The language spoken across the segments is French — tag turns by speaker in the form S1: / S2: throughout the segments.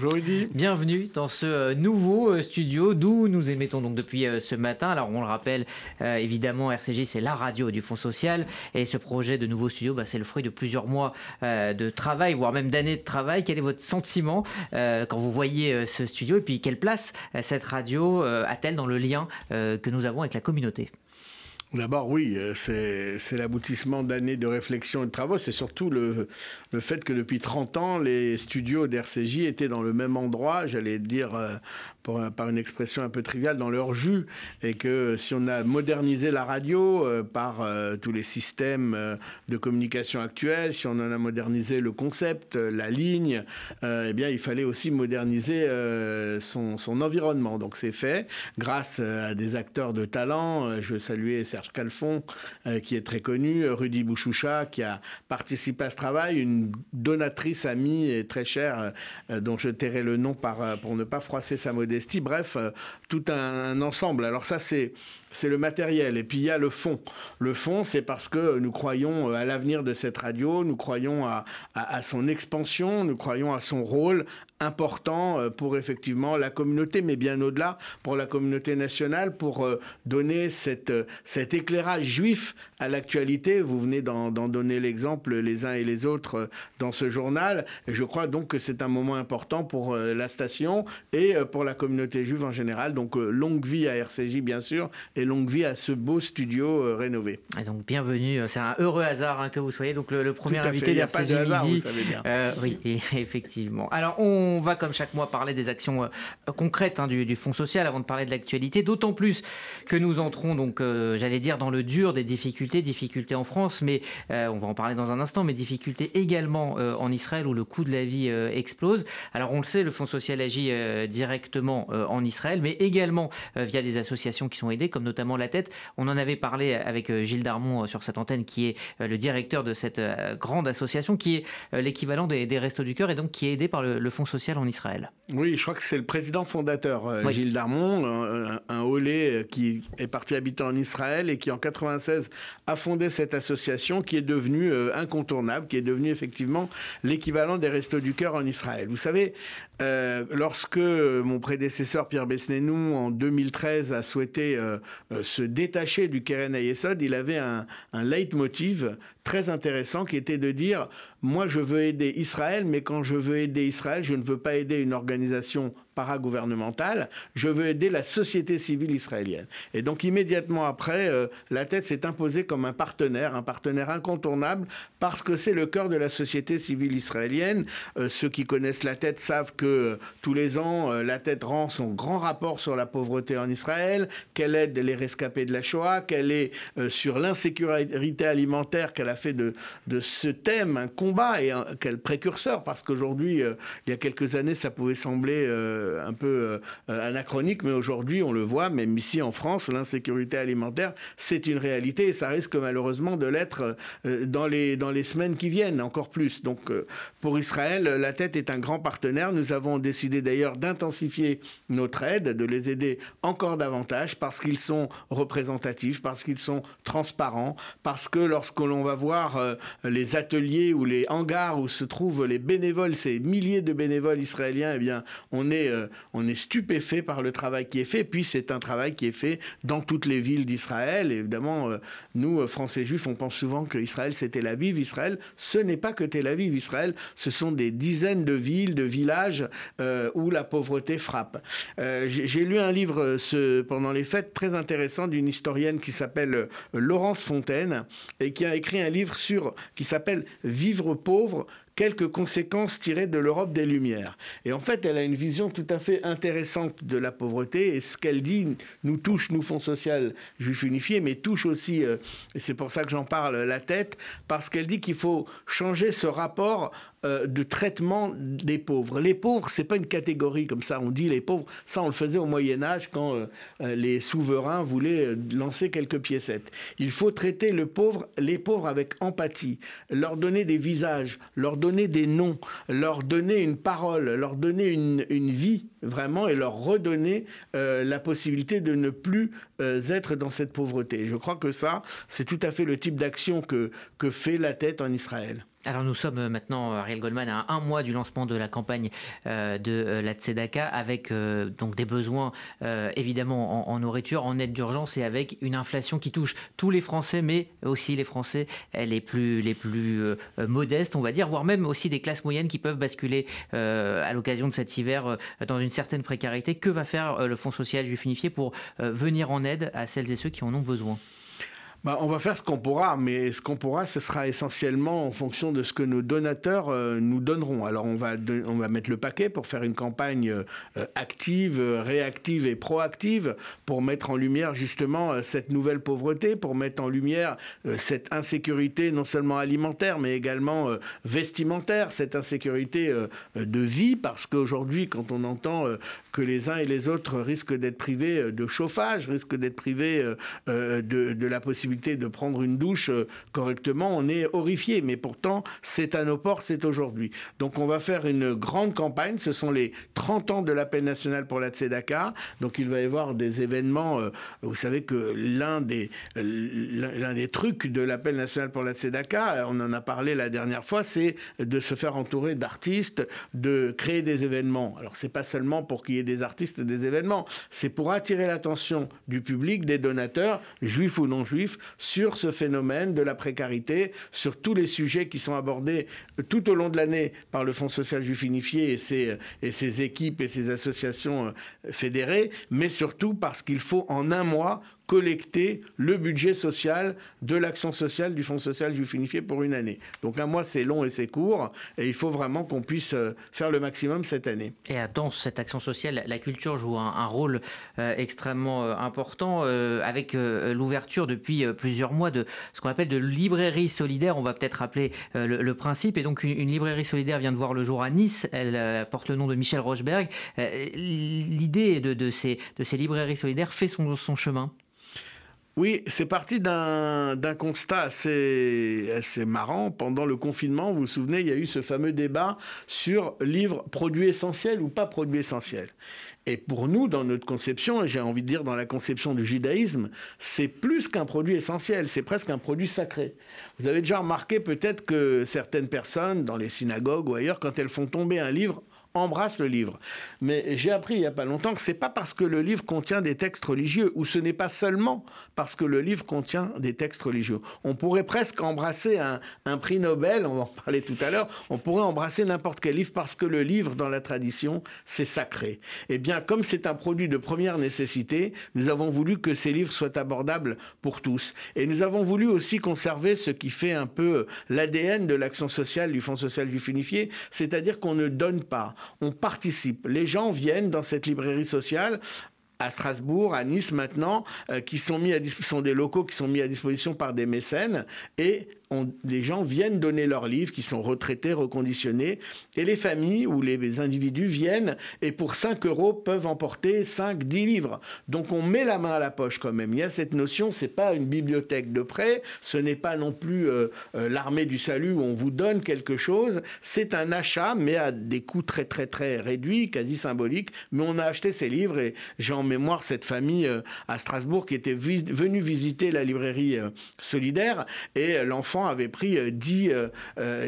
S1: Bonjour.
S2: Bienvenue dans ce euh, nouveau euh, studio d'où nous émettons donc depuis euh, ce matin. Alors on le rappelle, évidemment, RCJ c'est la radio du Fonds social et ce projet de nouveau studio, bah, c'est le fruit de plusieurs mois de travail, voire même d'années de travail. Quel est votre sentiment quand vous voyez ce studio? Et puis quelle place cette radio a-t-elle dans le lien que nous avons avec la communauté?
S1: D'abord, oui, euh, c'est l'aboutissement d'années de réflexion et de travaux. C'est surtout le, fait que depuis 30 ans, les studios d'RCJ étaient dans le même endroit, j'allais dire euh, par une expression un peu triviale, dans leur jus. Et que si on a modernisé la radio euh, par tous les systèmes de communication actuels, si on en a modernisé le concept, la ligne, eh bien, il fallait aussi moderniser son, environnement. Donc c'est fait grâce à des acteurs de talent. Je veux saluer Serge Calfon, euh, qui est très connu, Rudy Bouchoucha, qui a participé à ce travail, une donatrice amie et très chère, euh, dont je tairai le nom pour ne pas froisser sa modestie. Bref, euh, tout un, ensemble. Alors ça, c'est c'est le matériel. Et puis il y a le fond. Le fond, c'est parce que nous croyons à l'avenir de cette radio, nous croyons à, son expansion, nous croyons à son rôle important euh, pour effectivement la communauté, mais bien au-delà, pour la communauté nationale, pour euh, donner cette, euh, cet éclairage juif à l'actualité. Vous venez d'en donner l'exemple les uns et les autres dans ce journal. Je crois donc que c'est un moment important pour la station et pour la communauté juive en général. Donc longue vie à RCJ, bien sûr, et longue vie à ce beau studio rénové.
S2: Et donc bienvenue, c'est un heureux hasard hein, que vous soyez donc le, premier invité d'RCJ Midi. Vous savez bien. oui, effectivement. Alors on va, comme chaque mois, parler des actions euh, concrètes hein, du, Fonds social avant de parler de l'actualité. D'autant plus que nous entrons, donc, euh, j'allais dire, dans le dur des difficultés, difficultés en France, mais euh, on va en parler dans un instant, mais difficultés également en Israël où le coût de la vie explose. Alors, on le sait, le Fonds social agit directement en Israël, mais également via des associations qui sont aidées, comme notamment La Tête. On en avait parlé avec Gilles Darmon sur cette antenne, qui est le directeur de cette grande association, qui est l'équivalent des, Restos du Cœur et donc qui est aidé par le, le Fonds social en Israël.
S1: Oui, je crois que c'est le président fondateur, euh, Gilles Darmon, un, un euh, qui est parti habiter en Israël et qui en 96 a fondé cette association qui est devenue euh, incontournable, qui est devenue effectivement l'équivalent des Restos du Cœur en Israël. Vous savez, lorsque mon prédécesseur Pierre Besnénou en 2013 a souhaité se détacher du Keren Ayesod, il avait un, un leitmotiv très intéressant qui était de dire moi je veux aider Israël, mais quand je veux aider Israël, je ne veux pas aider une organisation paragouvernementale, je veux aider la société civile israélienne. Et donc immédiatement après, euh, la tête s'est imposée comme un partenaire, un partenaire incontournable, parce que c'est le cœur de la société civile israélienne. Euh, ceux qui connaissent la tête savent que euh, tous les ans, la tête rend son grand rapport sur la pauvreté en Israël, qu'elle aide les rescapés de la Shoah, qu'elle est sur l'insécurité alimentaire, qu'elle a fait de, ce thème un combat et qu'elle précurseur, parce qu'aujourd'hui, il y a quelques années, ça pouvait sembler euh, un peu euh, anachronique, mais aujourd'hui, on le voit, même ici en France, l'insécurité alimentaire, c'est une réalité et ça risque malheureusement de l'être euh, dans les, dans les semaines qui viennent, encore plus. Donc, pour Israël, la tête est un grand partenaire. Nous avons décidé d'ailleurs d'intensifier notre aide, de les aider encore davantage parce qu'ils sont représentatifs, parce qu'ils sont transparents, parce que lorsque l'on va voir les ateliers ou les hangars où se trouvent les bénévoles, ces milliers de bénévoles israéliens, eh bien, on est euh, on est stupéfait par le travail qui est fait. Puis c'est un travail qui est fait dans toutes les villes d'Israël. Évidemment, euh, nous, euh, Français juifs, on pense souvent que Israël, c'est Tel Aviv. Israël, ce n'est pas que Tel Aviv. Israël, ce sont des dizaines de villes, de villages où la pauvreté frappe. J'ai lu un livre ce, pendant les fêtes très intéressant d'une historienne qui s'appelle Laurence Fontaine et qui a écrit un livre sur qui s'appelle Vivre pauvre quelques conséquences tirées de l'Europe des Lumières. Et en fait, elle a une vision tout à fait intéressante de la pauvreté, et ce qu'elle dit nous touche, nous, Fonds social juif unifié, mais touche aussi, euh, et c'est pour ça que j'en parle, la tête, parce qu'elle dit qu'il faut changer ce rapport euh, de traitement des pauvres. Les pauvres, c'est pas une catégorie comme ça. On dit les pauvres. Ça, on le faisait au Moyen Âge quand euh, euh, les souverains voulaient lancer quelques piécettes. Il faut traiter le pauvre, les pauvres avec empathie, leur donner des visages, leur donner des noms, leur donner une parole, leur donner une, vie vraiment et leur redonner la possibilité de ne plus être dans cette pauvreté. Je crois que ça, c'est tout à fait le type d'action que, que fait la tête en Israël.
S2: Alors nous sommes euh, maintenant, euh, Ariel Goldman, à un mois du lancement de la campagne euh, de la Tzedaka avec donc des besoins évidemment en, nourriture, en aide d'urgence et avec une inflation qui touche tous les Français, mais aussi les Français les plus, les plus modestes, on va dire, voire même aussi des classes moyennes qui peuvent basculer à l'occasion de cet hiver dans une certaine précarité. Que va faire le Fonds social juif unifié pour venir en aide à celles et ceux qui en ont besoin?
S1: Bah, on va faire ce qu'on pourra, mais ce qu'on pourra, ce sera essentiellement en fonction de ce que nos donateurs euh, nous donneront. Alors on va, mettre le paquet pour faire une campagne euh, active, réactive et proactive pour mettre en lumière justement euh, cette nouvelle pauvreté, pour mettre en lumière cette insécurité non seulement alimentaire, mais également vestimentaire, cette insécurité de vie, parce qu'aujourd'hui, quand on entend que les uns et les autres risquent d'être privés de chauffage, risquent d'être privés de la possibilité de prendre une douche euh, correctement, on est horrifié. Mais pourtant, c'est à nos portes, c'est aujourd'hui. Donc on va faire une grande campagne. Ce sont les 30 ans de l'appel national pour la Tzedaka. Donc il va y avoir des événements. Euh, vous savez que l'un des, l'un des trucs de l'appel national pour la Tzedaka, on en a parlé la dernière fois, c'est de se faire entourer d'artistes, de créer des événements. Alors c'est pas seulement pour qu'il y ait des artistes des événements, c'est pour attirer l'attention du public, des donateurs, juifs ou non juifs, sur ce phénomène de la précarité, sur tous les sujets qui sont abordés tout au long de l'année par le Fonds social juif unifié et ses, et ses équipes et ses associations euh, fédérées, mais surtout parce qu'il faut en un mois collecter le budget social de l'action sociale du Fonds social juif unifié pour une année. Donc un mois, c'est long et c'est court, et il faut vraiment qu'on puisse euh, faire le maximum cette année.
S2: Et dans cette action sociale, la culture joue un, rôle euh, extrêmement euh, important, avec l'ouverture depuis plusieurs mois de ce qu'on appelle de librairie solidaire. On va peut-être rappeler le, principe. Et donc une, librairie solidaire vient de voir le jour à Nice. Elle porte le nom de Michel Rocheberg. L'idée de, ces, librairies solidaires fait son chemin?
S1: Oui, c'est parti d'un constat assez, assez marrant. Pendant le confinement, vous vous souvenez, il y a eu ce fameux débat sur livre produit essentiel ou pas produit essentiel. Et pour nous, dans notre conception, et j'ai envie de dire dans la conception du judaïsme, c'est plus qu'un produit essentiel, c'est presque un produit sacré. Vous avez déjà remarqué peut-être que certaines personnes, dans les synagogues ou ailleurs, quand elles font tomber un livre, embrasse le livre. Mais j'ai appris il n'y a pas longtemps que c'est pas parce que le livre contient des textes religieux, ou ce n'est pas seulement parce que le livre contient des textes religieux. On pourrait presque embrasser un, prix Nobel, on en parler tout à l'heure, on pourrait embrasser n'importe quel livre parce que le livre, dans la tradition, c'est sacré. Eh bien, comme c'est un produit de première nécessité, nous avons voulu que ces livres soient abordables pour tous. Et nous avons voulu aussi conserver ce qui fait un peu l'ADN de l'action sociale du Fonds social juif unifié, c'est-à-dire qu'on ne donne pas, on participe. Les gens viennent dans cette librairie sociale à Strasbourg, à Nice maintenant, euh, qui sont mis à sont des locaux qui sont mis à disposition par des mécènes. Et les gens viennent donner leurs livres qui sont retraités, reconditionnés, et les familles ou les individus viennent et pour 5 euros peuvent emporter 5, 10 livres. Donc on met la main à la poche quand même. Il y a cette notion, c'est pas une bibliothèque de prêt, ce n'est pas non plus euh, euh, l'armée du salut où on vous donne quelque chose, c'est un achat, mais à des coûts très très très réduits, quasi symboliques, mais on a acheté ces livres et j'ai en mémoire cette famille euh, à Strasbourg qui était venue visiter la librairie solidaire et l'enfant avait pris 10, euh,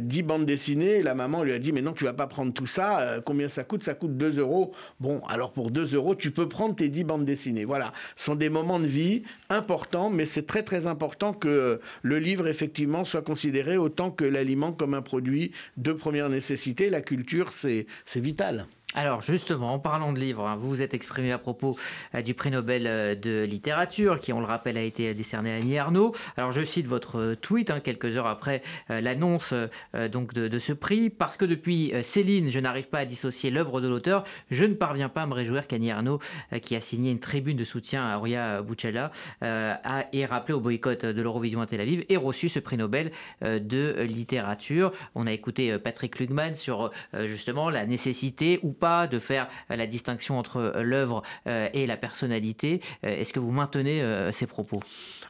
S1: 10 euh, euh, bandes dessinées. Et la maman lui a dit, mais non, tu vas pas prendre tout ça. combien ça coûte? Ça coûte 2 euros. Bon, alors pour 2 euros, tu peux prendre tes 10 bandes dessinées. Voilà, ce sont des moments de vie importants, mais c'est très très important que le livre, effectivement, soit considéré autant que l'aliment comme un produit de première nécessité. La culture, c'est vital.
S2: Alors justement, en parlant de livres, hein, vous vous êtes exprimé à propos euh, du prix Nobel euh, de littérature, qui on le rappelle a été décerné à Annie Arnaud. Alors je cite votre euh, tweet hein, quelques heures après l'annonce de, ce prix, parce que depuis Céline, je n'arrive pas à dissocier l'œuvre de l'auteur, je ne parviens pas à me réjouir qu'Annie Arnaud, qui a signé une tribune de soutien à Auria Bouchella, a, et rappelé au boycott de l'Eurovision à Tel Aviv, ait reçu ce prix Nobel de littérature. On a écouté Patrick Lugman sur justement la nécessité ou pas de faire euh, la distinction entre euh, l'œuvre euh, et la personnalité. Est-ce que vous maintenez ces propos?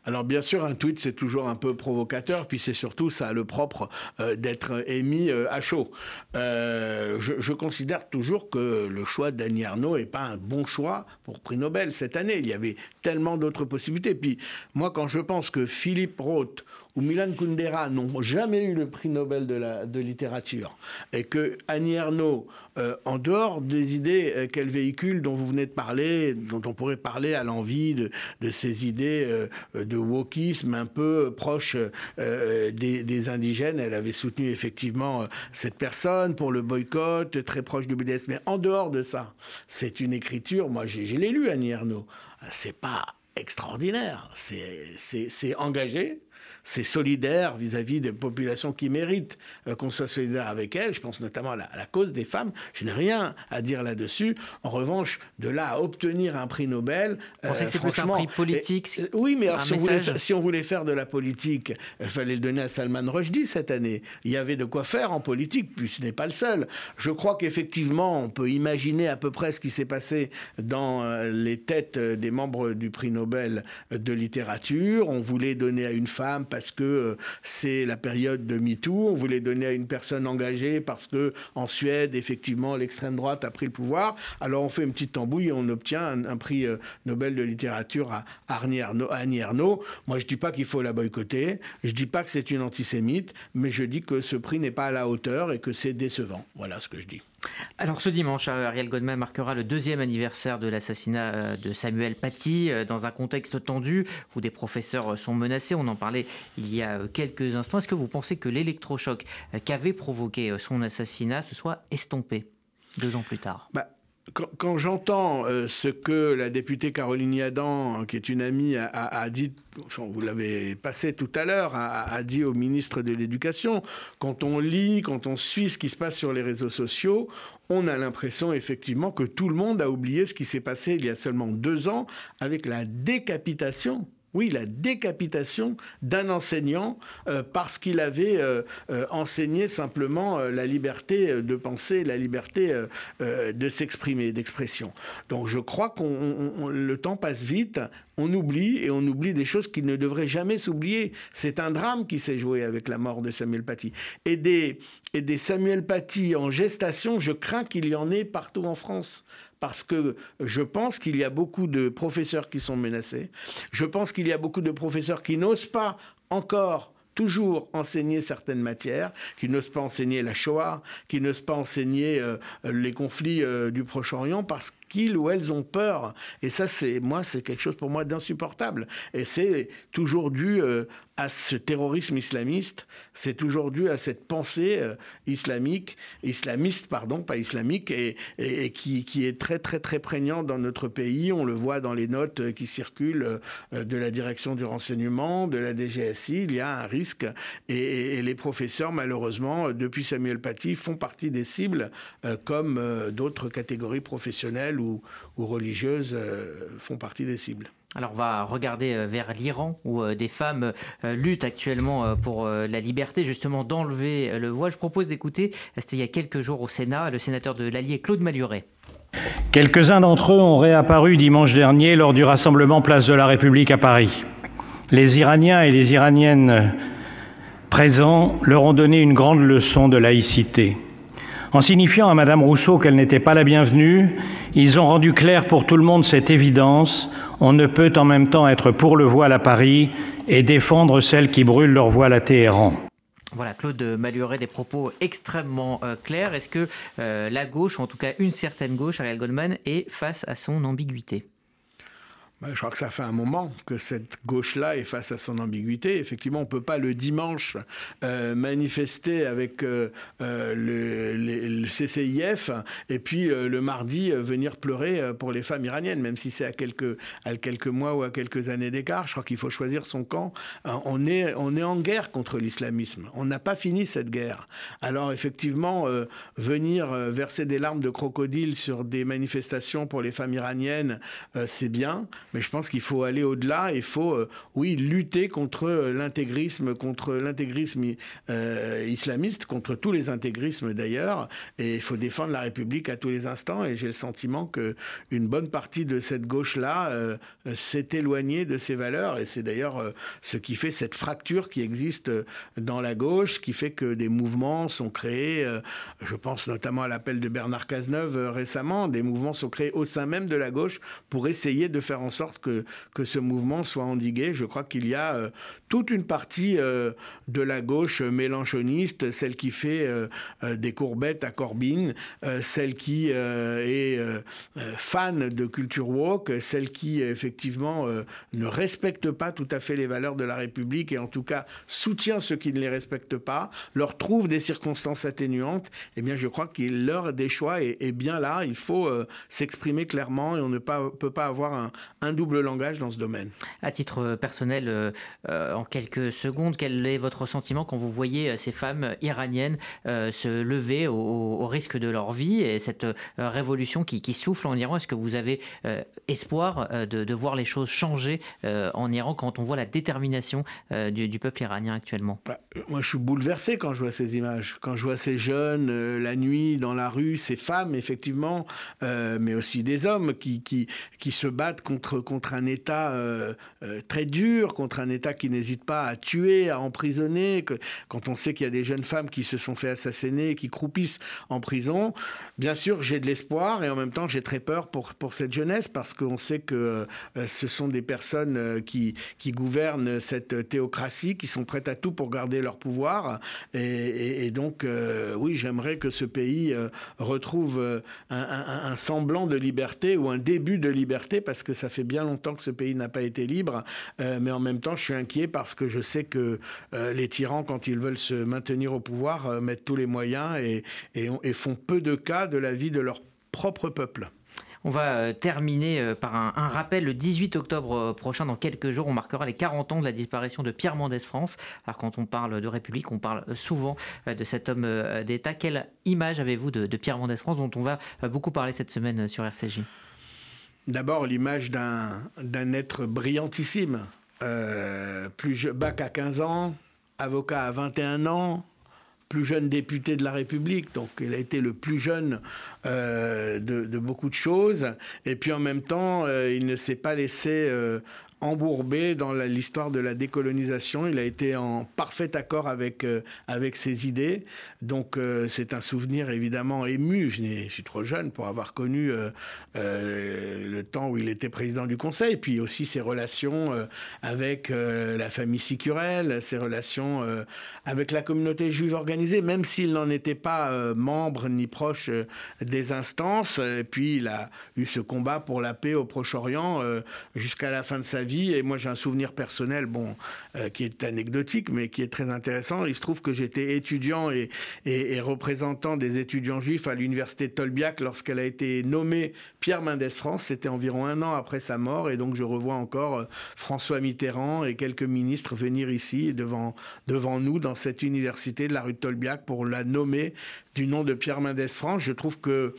S1: Alors bien sûr, un tweet, c'est toujours un peu provocateur, puis c'est surtout ça a le propre d'être émis à chaud. je, considère toujours que le choix d'Annie Arnaud n'est pas un bon choix pour prix Nobel cette année. Il y avait tellement d'autres possibilités. Puis moi, quand je pense que Philippe Roth ou Milan Kundera n'ont jamais eu le prix Nobel de, la, de littérature, et que Annie Ernaux, euh, en dehors des idées euh, qu'elle véhicule, dont vous venez de parler, dont on pourrait parler à l'envie de, ces idées euh, de wokisme un peu proche des, indigènes, elle avait soutenu effectivement cette personne pour le boycott, très proche du BDS. Mais en dehors de ça, c'est une écriture, moi j'ai l'ai lu, Annie Ernaux, c'est pas extraordinaire, c'est engagé, c'est solidaire vis-à-vis des populations qui méritent euh, qu'on soit solidaire avec elles. Je pense notamment à la, cause des femmes. Je n'ai rien à dire là-dessus. En revanche, de là à obtenir un prix Nobel,
S2: que c'est un prix politique
S1: Oui, mais si, on voulait, si, on voulait, faire de la politique, il fallait le donner à Salman Rushdie cette année. Il y avait de quoi faire en politique, puis ce n'est pas le seul. Je crois qu'effectivement, on peut imaginer à peu près ce qui s'est passé dans euh, les têtes euh, des membres du prix Nobel de littérature. On voulait donner à une femme parce que euh, c'est la période de MeToo. On voulait donner à une personne engagée parce que en Suède, effectivement, l'extrême droite a pris le pouvoir. Alors on fait une petite tambouille et on obtient un, prix euh, Nobel de littérature à Annie. Moi, je dis pas qu'il faut la boycotter. Je dis pas que c'est une antisémite, mais je dis que ce prix n'est pas à la hauteur et que c'est décevant. Voilà ce que je dis.
S2: Alors ce dimanche, euh, Ariel Goldman marquera le deuxième anniversaire de l'assassinat euh, de Samuel Paty euh, dans un contexte tendu où des professeurs sont menacés. On en parlait il y a quelques instants. Est-ce que vous pensez que l'électrochoc qu'avait provoqué son assassinat se soit estompé deux ans plus tard?
S1: Bah, quand, j'entends ce que la députée Caroline Yadan, qui est une amie, a, dit, vous l'avez passé tout à l'heure, a, dit au ministre de l'Éducation, quand on lit, quand on suit ce qui se passe sur les réseaux sociaux, on a l'impression effectivement que tout le monde a oublié ce qui s'est passé il y a seulement deux ans avec la décapitation oui, la décapitation d'un enseignant euh, parce qu'il avait euh, euh, enseigné simplement la liberté de penser, la liberté de s'exprimer, d'expression. Donc je crois que le temps passe vite, on oublie et on oublie des choses qui ne devraient jamais s'oublier. C'est un drame qui s'est joué avec la mort de Samuel Paty. Et des, et des Samuel Paty en gestation, je crains qu'il y en ait partout en France parce que je pense qu'il y a beaucoup de professeurs qui sont menacés. Je pense qu'il y a beaucoup de professeurs qui n'osent pas encore toujours enseigner certaines matières, qui n'osent pas enseigner la Shoah, qui n'osent pas enseigner euh, les conflits euh, du Proche-Orient parce qu'ils ou elles ont peur. Et ça, c'est moi, c'est quelque chose pour moi d'insupportable. Et c'est toujours dû euh, à ce terrorisme islamiste, c'est toujours dû à cette pensée euh, islamique, islamiste, pardon, pas islamique, et, qui, est très, très, très prégnante dans notre pays. On le voit dans les notes euh, qui circulent de la direction du renseignement, de la DGSI. Il y a un risque. Et, les professeurs, malheureusement, depuis Samuel Paty, font partie des cibles, comme d'autres catégories professionnelles ou, religieuses euh, font partie des cibles.
S2: Alors on va regarder euh, vers l'Iran où euh, des femmes luttent actuellement pour la liberté justement d'enlever le voile. Je propose d'écouter, c'était il y a quelques jours au Sénat, le sénateur de l'Allier Claude Maluret.
S3: Quelques-uns d'entre eux ont réapparu dimanche dernier lors du rassemblement Place de la République à Paris. Les Iraniens et les Iraniennes présents leur ont donné une grande leçon de laïcité. En signifiant à Madame Rousseau qu'elle n'était pas la bienvenue, ils ont rendu clair pour tout le monde cette évidence on ne peut en même temps être pour le voile à Paris et défendre celles qui brûlent leur voile à Téhéran.
S2: Voilà, Claude Maluret, des propos extrêmement euh, clairs. Est-ce que euh, la gauche, en tout cas une certaine gauche, Ariel Goldman, est face à son ambiguïté?
S1: Ben, je crois que ça fait un moment que cette gauche-là est face à son ambiguïté. Effectivement, on ne peut pas le dimanche euh, manifester avec euh, euh, le, CCIF et puis le mardi venir pleurer pour les femmes iraniennes, même si c'est à quelques, à quelques mois ou à quelques années d'écart. Je crois qu'il faut choisir son camp. on, est, on est en guerre contre l'islamisme. On n'a pas fini cette guerre. Alors effectivement, venir verser des larmes de crocodile sur des manifestations pour les femmes iraniennes, c'est bien. Mais je pense qu'il faut aller au-delà. Il faut, euh, oui, lutter contre euh, l'intégrisme, contre l'intégrisme euh, islamiste, contre tous les intégrismes d'ailleurs. Et il faut défendre la République à tous les instants. Et j'ai le sentiment que une bonne partie de cette gauche-là s'est éloignée de ces valeurs. Et c'est d'ailleurs ce qui fait cette fracture qui existe dans la gauche, qui fait que des mouvements sont créés. je pense notamment à l'appel de Bernard Cazeneuve récemment. Des mouvements sont créés au sein même de la gauche pour essayer de faire en sorte que, que ce mouvement soit endigué. Je crois qu'il y a toute une partie de la gauche mélanchoniste, celle qui fait des courbettes à Corbyn, celle qui est fan de culture woke, celle qui effectivement ne respecte pas tout à fait les valeurs de la République et en tout cas soutient ceux qui ne les respectent pas, leur trouve des circonstances atténuantes, eh bien je crois que l'heure des choix est, bien là. Il faut euh, s'exprimer clairement et on ne peut pas avoir un, double langage dans ce domaine.
S2: À titre personnel, euh, euh, en quelques secondes, quel est votre sentiment quand vous voyez ces femmes iraniennes se lever au, risque de leur vie et cette révolution qui, souffle en Iran? Est-ce que vous avez espoir de, voir les choses changer en Iran quand on voit la détermination du, peuple iranien actuellement?
S1: Bah, Moi, je suis bouleversé quand je vois ces images, quand je vois ces jeunes la nuit dans la rue, ces femmes, effectivement, euh, mais aussi des hommes qui, qui, qui, se battent contre, contre un État euh, euh, très dur, contre un État qui n'hésite pas à tuer, à emprisonner. Quand on sait qu'il y a des jeunes femmes qui se sont fait assassiner, qui croupissent en prison, bien sûr, j'ai de l'espoir et en même temps, j'ai très peur pour, pour cette jeunesse parce qu'on sait que ce sont des personnes qui, qui gouvernent cette théocratie, qui sont prêtes à tout pour garder leur pouvoir. Et, et donc, oui, j'aimerais que ce pays retrouve euh, un, semblant de liberté ou un début de liberté parce que ça fait bien longtemps que ce pays n'a pas été libre. Euh, mais en même temps, je suis inquiet parce que je sais que euh, les tyrans, quand ils veulent se maintenir au pouvoir, mettent tous les moyens et, font peu de cas de la vie de leur propre peuple.
S2: On va euh, terminer euh, par un, rappel. Le 18 octobre euh, prochain, dans quelques jours, on marquera les 40 ans de la disparition de Pierre Mendès France. Alors quand on parle de République, on parle souvent de cet homme d'État. Quelle image avez-vous de, Pierre Mendès France dont on va beaucoup parler cette semaine sur RCJ
S1: D'abord l'image d'un être brillantissime. plus bac à 15 ans, avocat à 21 ans, plus jeune député de la République, donc il a été le plus jeune euh, de, beaucoup de choses. Et puis en même temps, euh, il ne s'est pas laissé euh, embourbé dans l'histoire de la décolonisation. Il a été en parfait accord avec, euh, avec ses idées. Donc euh, c'est un souvenir évidemment ému. Je, suis trop jeune pour avoir connu euh, le temps où il était président du Conseil. Puis aussi ses relations avec la famille Sicurel, ses relations avec la communauté juive organisée, même s'il n'en était pas membre ni proche des instances. Et puis il a eu ce combat pour la paix au Proche-Orient jusqu'à la fin de sa vie et moi, j'ai un souvenir personnel, bon, euh, qui est anecdotique, mais qui est très intéressant. Il se trouve que j'étais étudiant et, représentant des étudiants juifs à l'université de Tolbiac lorsqu'elle a été nommée Pierre Mendès France. C'était environ un an après sa mort. Et donc, je revois encore euh, François Mitterrand et quelques ministres venir ici devant, devant nous dans cette université de la rue de Tolbiac pour la nommer du nom de Pierre Mendès France. Je trouve que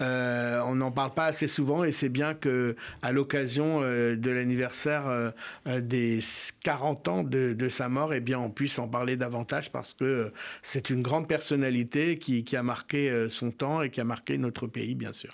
S1: euh, on n'en parle pas assez souvent et c'est bien que à l'occasion euh, de l'anniversaire euh, des 40 ans de, sa mort, eh on puisse en parler davantage parce que c'est une grande personnalité qui a marqué son temps et qui a marqué notre pays, bien sûr.